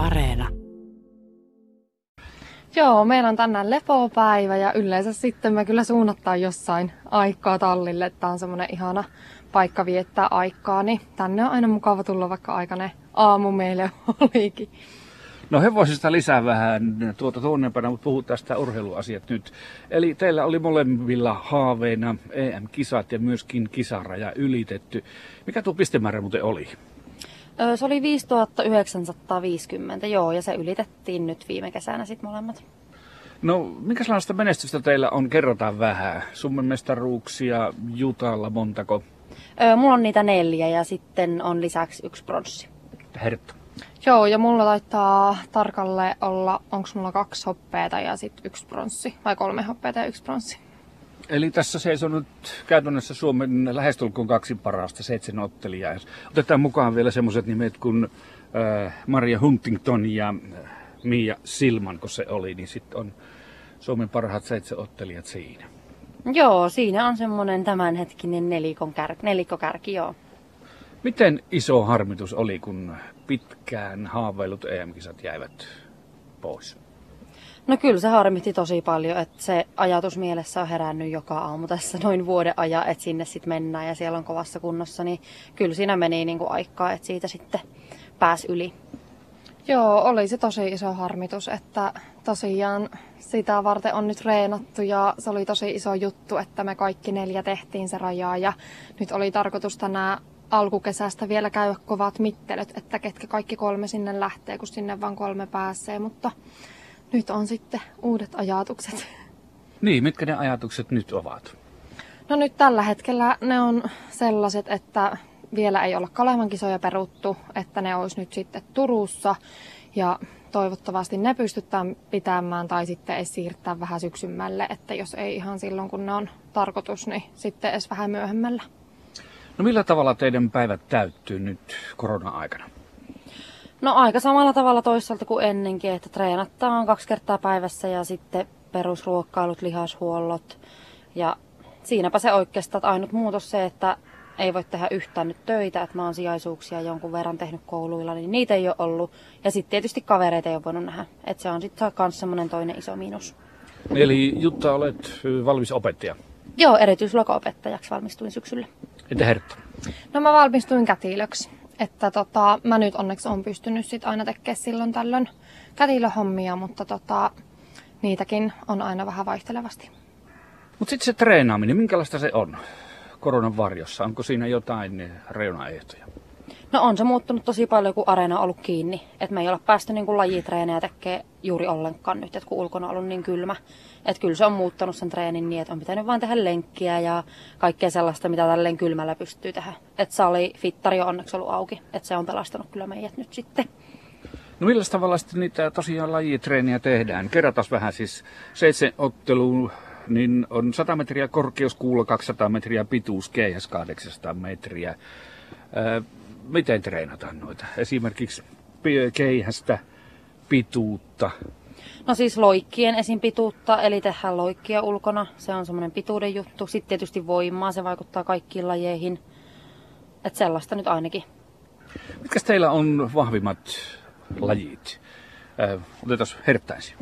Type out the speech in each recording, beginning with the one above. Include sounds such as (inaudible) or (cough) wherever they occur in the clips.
Areena. Joo, meillä on tänään lepopäivä ja yleensä sitten me kyllä suunnattaa jossain aikaa tallille. Tämä on semmoinen ihana paikka viettää aikaa, niin tänne on aina mukava tulla, vaikka aikainen aamu meille (laughs) olikin. No hevosista lisää vähän tuota tuonnepana, mutta puhutaan tästä urheiluasiat nyt. Eli teillä oli molemmilla haaveina EM-kisat ja myöskin kisaraja ylitetty. Mikä tuo pistemäärä muuten oli? Se oli 5950, joo, ja se ylitettiin nyt viime kesänä sitten molemmat. No, minkälaista menestystä teillä on? Kerrotaan vähän. Suomen mestaruuksia Jutalla montako? Öö, mulla on niitä neljä ja sitten on lisäksi yksi pronssi. Hertta. Joo, ja mulla taitaa tarkalle olla, onko mulla kaksi hoppeeta ja sitten yksi pronssi, vai kolme hoppeeta ja yksi pronssi. Eli tässä seisoo nyt käytännössä Suomen lähestulkoon kaksi parasta seitsemän ottelijaa. Otetaan mukaan vielä semmoiset nimet kuin äh, Maria Huntington ja äh, Mia Silman, kun se oli, niin sitten on Suomen parhaat seitsemän ottelijat siinä. Joo, siinä on semmoinen tämänhetkinen nelikon kär, nelikkokärki, joo. Miten iso harmitus oli, kun pitkään haaveilut EM-kisat jäivät pois? No kyllä se harmitti tosi paljon, että se ajatus mielessä on herännyt joka aamu tässä noin vuoden ajan, että sinne sitten mennään ja siellä on kovassa kunnossa, niin kyllä siinä meni niin kuin aikaa, että siitä sitten pääsi yli. Joo, oli se tosi iso harmitus, että tosiaan sitä varten on nyt reenattu ja se oli tosi iso juttu, että me kaikki neljä tehtiin se rajaa ja nyt oli tarkoitus tänään alkukesästä vielä käydä kovat mittelyt, että ketkä kaikki kolme sinne lähtee, kun sinne vain kolme pääsee, mutta nyt on sitten uudet ajatukset. Niin, mitkä ne ajatukset nyt ovat? No nyt tällä hetkellä ne on sellaiset, että vielä ei olla Kalevan kisoja peruttu, että ne olisi nyt sitten Turussa ja toivottavasti ne pystytään pitämään tai sitten edes siirtää vähän syksymmälle, että jos ei ihan silloin kun ne on tarkoitus, niin sitten edes vähän myöhemmällä. No millä tavalla teidän päivät täyttyy nyt korona-aikana? No aika samalla tavalla toisaalta kuin ennenkin, että treenataan kaksi kertaa päivässä ja sitten perusruokkailut, lihashuollot. Ja siinäpä se oikeastaan ainut muutos se, että ei voi tehdä yhtään nyt töitä, että mä oon sijaisuuksia jonkun verran tehnyt kouluilla, niin niitä ei ole ollut. Ja sitten tietysti kavereita ei ole voinut nähdä. Että se on sitten myös semmoinen toinen iso miinus. Eli Jutta, olet valmis opettaja? Joo, erityisluokaopettajaksi valmistuin syksyllä. Entä Hertta? No mä valmistuin kätilöksi. Että tota, mä nyt onneksi on pystynyt sit aina tekemään silloin tällöin kätilöhommia, mutta tota, niitäkin on aina vähän vaihtelevasti. Mutta sitten se treenaaminen, minkälaista se on koronan varjossa? Onko siinä jotain reunaehtoja? No on se muuttunut tosi paljon, kun areena on ollut kiinni. Et me ei olla päästy niin lajitreenejä tekemään juuri ollenkaan nyt, että kun ulkona on ollut niin kylmä. Että kyllä se on muuttanut sen treenin niin, että on pitänyt vaan tehdä lenkkiä ja kaikkea sellaista, mitä tälleen kylmällä pystyy tehdä. Että sali, fittari on onneksi ollut auki. Että se on pelastanut kyllä meidät nyt sitten. No millä tavalla sitten niitä tosiaan lajitreeniä tehdään? Kerrataan vähän siis seitsemän otteluun niin on 100 metriä korkeus, kuulla 200 metriä pituus, keihäs 800 metriä. Miten treenataan noita? Esimerkiksi keihästä, pituutta. No siis loikkien esim. pituutta, eli tehdään loikkia ulkona. Se on semmoinen pituuden juttu. Sitten tietysti voimaa, se vaikuttaa kaikkiin lajeihin. Että sellaista nyt ainakin. Mitkä teillä on vahvimmat lajit? otetaan herttäisiin.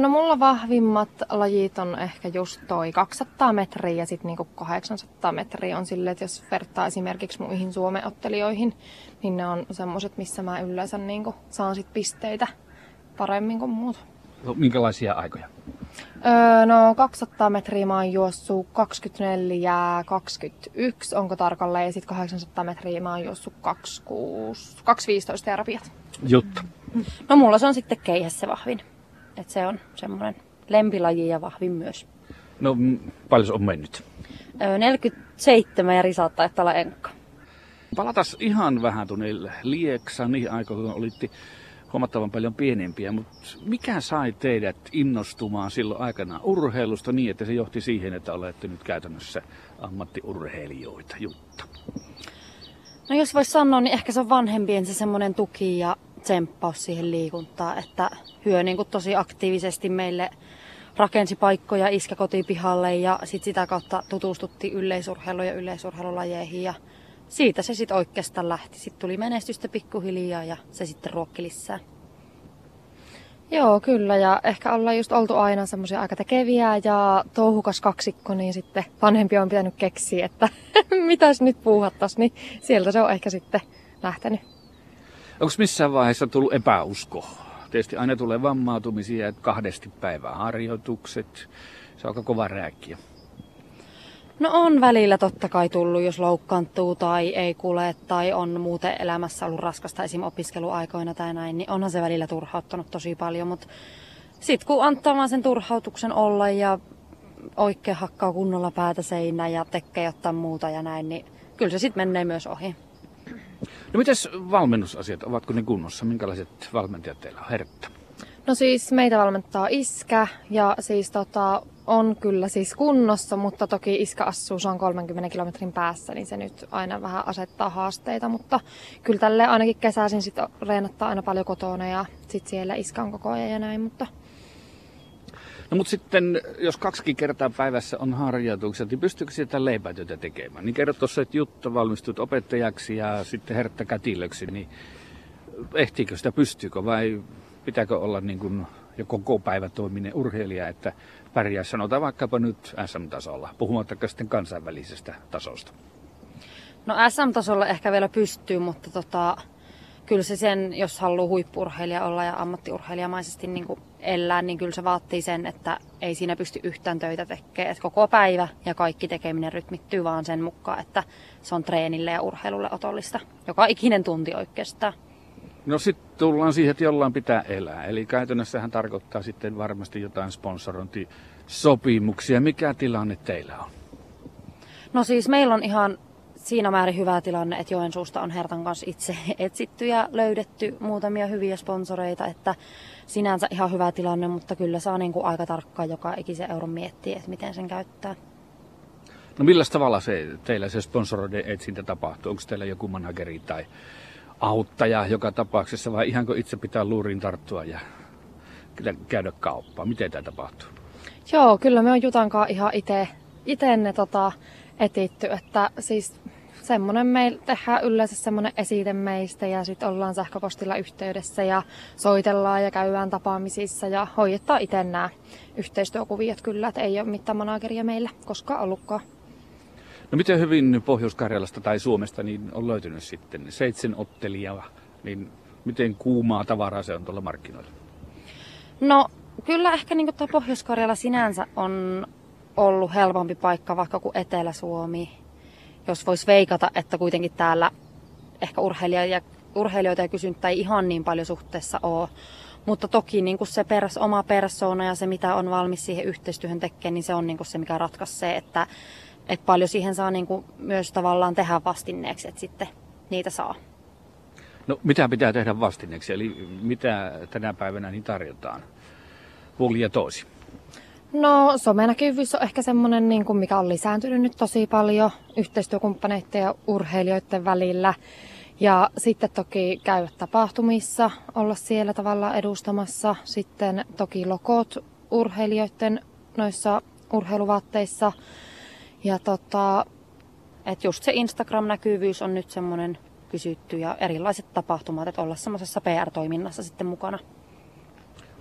No mulla vahvimmat lajit on ehkä just toi 200 metriä ja sitten niinku 800 metriä on silleen, että jos vertaa esimerkiksi muihin Suomen ottelijoihin, niin ne on semmoset, missä mä yleensä niinku saan sit pisteitä paremmin kuin muut. No, minkälaisia aikoja? Öö, no 200 metriä mä oon juossut 24 21, onko tarkalleen, ja sitten 800 metriä mä oon juossut 26, 215 terapiat. Jutta. No mulla se on sitten keihäs se vahvin. Et se on semmoinen lempilaji ja vahvin myös. No paljon se on mennyt? 47 ja risaattaa, että olla enkka. Palataan ihan vähän tuonne Lieksaan niihin aikoihin, kun olitte huomattavan paljon pienempiä, mutta mikä sai teidät innostumaan silloin aikana urheilusta niin, että se johti siihen, että olette nyt käytännössä ammattiurheilijoita, Jutta? No jos voisi sanoa, niin ehkä se on vanhempien se semmoinen tuki ja tsemppaus siihen liikuntaan, että hyö niin kuin tosi aktiivisesti meille rakensi paikkoja iskä kotipihalle ja sit sitä kautta tutustuttiin yleisurheilu- ja yleisurheilulajeihin ja siitä se sitten oikeastaan lähti. Sitten tuli menestystä pikkuhiljaa ja se sitten ruokki lisää. Joo, kyllä. Ja ehkä ollaan just oltu aina semmoisia aika tekeviä ja touhukas kaksikko, niin sitten vanhempi on pitänyt keksiä, että (laughs) mitäs nyt puuhattas, niin sieltä se on ehkä sitten lähtenyt. Onko missään vaiheessa tullut epäusko? Tietysti aina tulee vammautumisia, että kahdesti päivää harjoitukset. Se on kova rääkkiä. No on välillä totta kai tullut, jos loukkaantuu tai ei kule tai on muuten elämässä ollut raskasta esim. opiskeluaikoina tai näin, niin onhan se välillä turhauttanut tosi paljon, mutta sitten kun antaa vaan sen turhautuksen olla ja oikein hakkaa kunnolla päätä seinään ja tekee jotain muuta ja näin, niin kyllä se sitten menee myös ohi. No mites valmennusasiat, ovatko ne kunnossa? Minkälaiset valmentajat teillä on? Hertta. No siis meitä valmentaa iskä ja siis tota, on kyllä siis kunnossa, mutta toki iskä asuu se on 30 kilometrin päässä, niin se nyt aina vähän asettaa haasteita, mutta kyllä tälle ainakin kesäisin sit reenattaa aina paljon kotona ja sit siellä iskä on koko ajan ja näin, mutta No mutta sitten, jos kaksi kertaa päivässä on harjoitukset, niin pystyykö sitä leipätyötä tekemään? Niin kerrot tuossa, että Jutta valmistut opettajaksi ja sitten Hertta kätilöksi, niin ehtiikö sitä, pystyykö vai pitääkö olla niin kuin jo koko päivä toiminen urheilija, että pärjää sanotaan vaikkapa nyt SM-tasolla, puhumattakaan sitten kansainvälisestä tasosta? No SM-tasolla ehkä vielä pystyy, mutta tota, kyllä se sen, jos haluaa huippurheilija olla ja ammattiurheilijamaisesti niin kuin elää, niin kyllä se vaatii sen, että ei siinä pysty yhtään töitä tekemään. Että koko päivä ja kaikki tekeminen rytmittyy vaan sen mukaan, että se on treenille ja urheilulle otollista. Joka ikinen tunti oikeastaan. No sitten tullaan siihen, että jollain pitää elää. Eli käytännössähän tarkoittaa sitten varmasti jotain sponsorointisopimuksia. Mikä tilanne teillä on? No siis meillä on ihan siinä määrin hyvä tilanne, että Joensuusta on Hertan kanssa itse (laughs) etsitty ja löydetty muutamia hyviä sponsoreita, että sinänsä ihan hyvä tilanne, mutta kyllä saa niin kuin aika tarkkaan joka ikisen euron miettiä, että miten sen käyttää. No millä tavalla se, teillä se sponsoroiden etsintä tapahtuu? Onko teillä joku manageri tai auttaja joka tapauksessa vai ihanko itse pitää luuriin tarttua ja käydä kauppaa? Miten tämä tapahtuu? Joo, kyllä me on Jutankaan ihan itse ite ne tota, etitty, että siis semmoinen meillä tehdään yleensä semmoinen esite meistä ja sitten ollaan sähköpostilla yhteydessä ja soitellaan ja käydään tapaamisissa ja hoidetaan itse nämä yhteistyökuviot kyllä, että ei ole mitään manageria meillä koskaan ollutkaan. No miten hyvin Pohjois-Karjalasta tai Suomesta niin on löytynyt sitten seitsemän ottelijaa, niin miten kuumaa tavaraa se on tuolla markkinoilla? No kyllä ehkä niin tämä Pohjois-Karjala sinänsä on ollut helpompi paikka vaikka kuin Etelä-Suomi. Jos voisi veikata, että kuitenkin täällä ehkä urheilija urheilijoita ja kysyntää ei ihan niin paljon suhteessa ole. Mutta toki niin kuin se pers, oma persoona ja se, mitä on valmis siihen yhteistyöhön tekemään, niin se on niin kuin se, mikä ratkaisee, että, että paljon siihen saa niin kuin myös tavallaan tehdä vastinneeksi, että sitten niitä saa. No mitä pitää tehdä vastineeksi, eli mitä tänä päivänä niin tarjotaan? Puoli ja toisi. No somenäkyvyys on ehkä semmoinen, niin kuin mikä on lisääntynyt nyt tosi paljon yhteistyökumppaneiden ja urheilijoiden välillä. Ja sitten toki käydä tapahtumissa, olla siellä tavallaan edustamassa. Sitten toki lokot urheilijoiden noissa urheiluvaatteissa. Ja tota, että just se Instagram-näkyvyys on nyt semmoinen kysytty ja erilaiset tapahtumat, että olla semmoisessa PR-toiminnassa sitten mukana.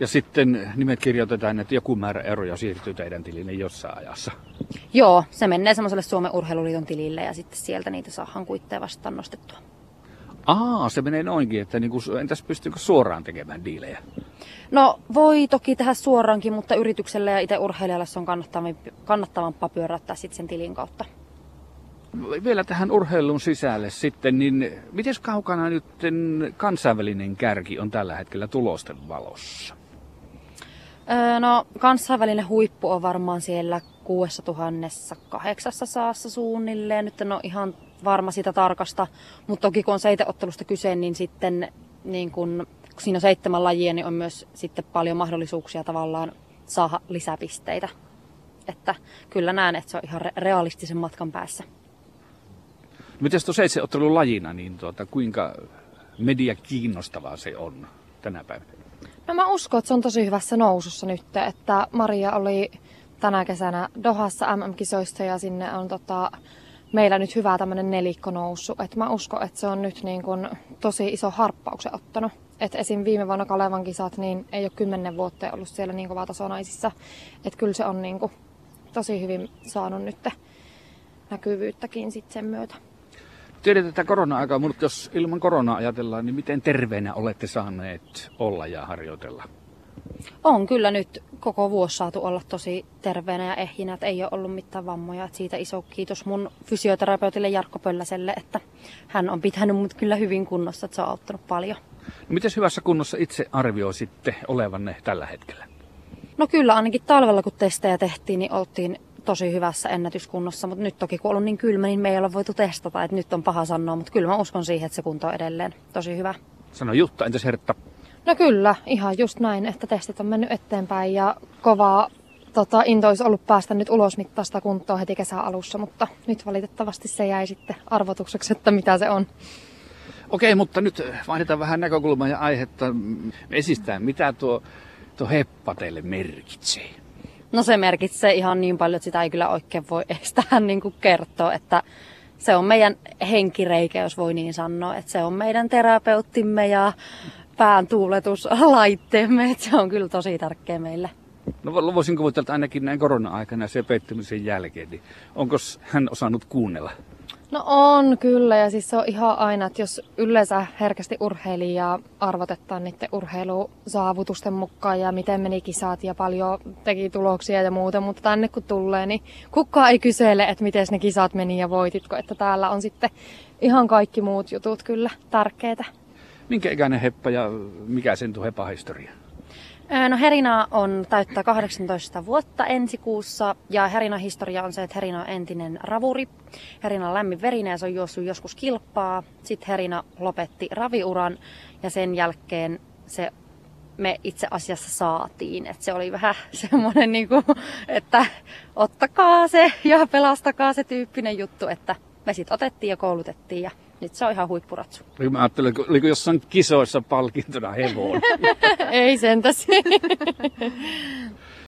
Ja sitten nimet kirjoitetaan, että joku määrä euroja siirtyy teidän tilille jossain ajassa. Joo, se menee semmoiselle Suomen Urheiluliiton tilille ja sitten sieltä niitä saadaan kuitteja vastaan nostettua. Aa, se menee noinkin, että niinku, entäs pystyykö suoraan tekemään diilejä? No voi toki tehdä suoraankin, mutta yritykselle ja itse urheilijalle se on kannattavampaa pyöräyttää sitten sen tilin kautta. Vielä tähän urheilun sisälle sitten, niin miten kaukana nyt kansainvälinen kärki on tällä hetkellä tulosten valossa? No kansainvälinen huippu on varmaan siellä 6800 suunnilleen. Nyt en ole ihan varma siitä tarkasta, mutta toki kun on seiteottelusta kyse, niin sitten niin kun, kun siinä on seitsemän lajia, niin on myös sitten paljon mahdollisuuksia tavallaan saada lisäpisteitä. Että kyllä näen, että se on ihan realistisen matkan päässä. Miten tuo seitsemän lajina, niin tuota, kuinka media kiinnostavaa se on tänä päivänä? No mä uskon, että se on tosi hyvässä nousussa nyt, että Maria oli tänä kesänä Dohassa MM-kisoissa ja sinne on tota, meillä nyt hyvä tämmöinen nelikko noussut. Et mä uskon, että se on nyt niin kun tosi iso harppauksen ottanut. Et esim. viime vuonna Kalevan kisat, niin ei ole kymmenen vuotta ollut siellä niin kovaa tasonaisissa. Että kyllä se on niin kun tosi hyvin saanut nyt näkyvyyttäkin sitten sen myötä. Tiedät, että korona-aika, mutta jos ilman koronaa ajatellaan, niin miten terveenä olette saaneet olla ja harjoitella? On kyllä nyt koko vuosi saatu olla tosi terveenä ja ehjinä, että ei ole ollut mitään vammoja. Että siitä iso kiitos mun fysioterapeutille Jarkko Pölläselle, että hän on pitänyt mut kyllä hyvin kunnossa, että se on auttanut paljon. No, miten hyvässä kunnossa itse arvioisitte olevanne tällä hetkellä? No kyllä, ainakin talvella kun testejä tehtiin, niin oltiin tosi hyvässä ennätyskunnossa, mutta nyt toki kun on ollut niin kylmä, niin me ei ole voitu testata, että nyt on paha sanoa, mutta kyllä mä uskon siihen, että se kunto on edelleen tosi hyvä. Sano Jutta, entäs Hertta? No kyllä, ihan just näin, että testit on mennyt eteenpäin ja kovaa tota, into olisi ollut päästä nyt ulos mittaista kuntoa heti kesän alussa, mutta nyt valitettavasti se jäi sitten arvotukseksi, että mitä se on. Okei, mutta nyt vaihdetaan vähän näkökulmaa ja aihetta esistää. Mitä tuo, tuo heppa teille merkitsee? No se merkitsee ihan niin paljon, että sitä ei kyllä oikein voi (laughs) estää niin kuin kertoa, että se on meidän henkireikä, jos voi niin sanoa, että se on meidän terapeuttimme ja pään tuuletuslaitteemme, että se on kyllä tosi tärkeä meille. No voisin kuvitella, että ainakin näin korona-aikana se pettymisen jälkeen, niin onko hän osannut kuunnella? No on kyllä ja siis se on ihan aina, että jos yleensä herkästi urheilijaa arvotetaan niiden urheilusaavutusten mukaan ja miten meni kisat ja paljon teki tuloksia ja muuta, mutta tänne kun tulee, niin kukaan ei kysele, että miten ne kisat meni ja voititko, että täällä on sitten ihan kaikki muut jutut kyllä tärkeitä. Minkä ikäinen heppa ja mikä sen tuo hepahistoria? No Herina on täyttää 18 vuotta ensi kuussa ja Herina historia on se, että Herina on entinen ravuri. Herina on lämmin verinen ja se on juossut joskus kilpaa. Sitten Herina lopetti raviuran ja sen jälkeen se me itse asiassa saatiin. Et se oli vähän (laughs) semmoinen, niin kuin, että ottakaa se ja pelastakaa se tyyppinen juttu, että me sitten otettiin ja koulutettiin ja nyt se on ihan huippuratsu. Mä ajattelin, oliko jossain kisoissa palkintona hevoon? (laughs) Ei sentäs. (laughs)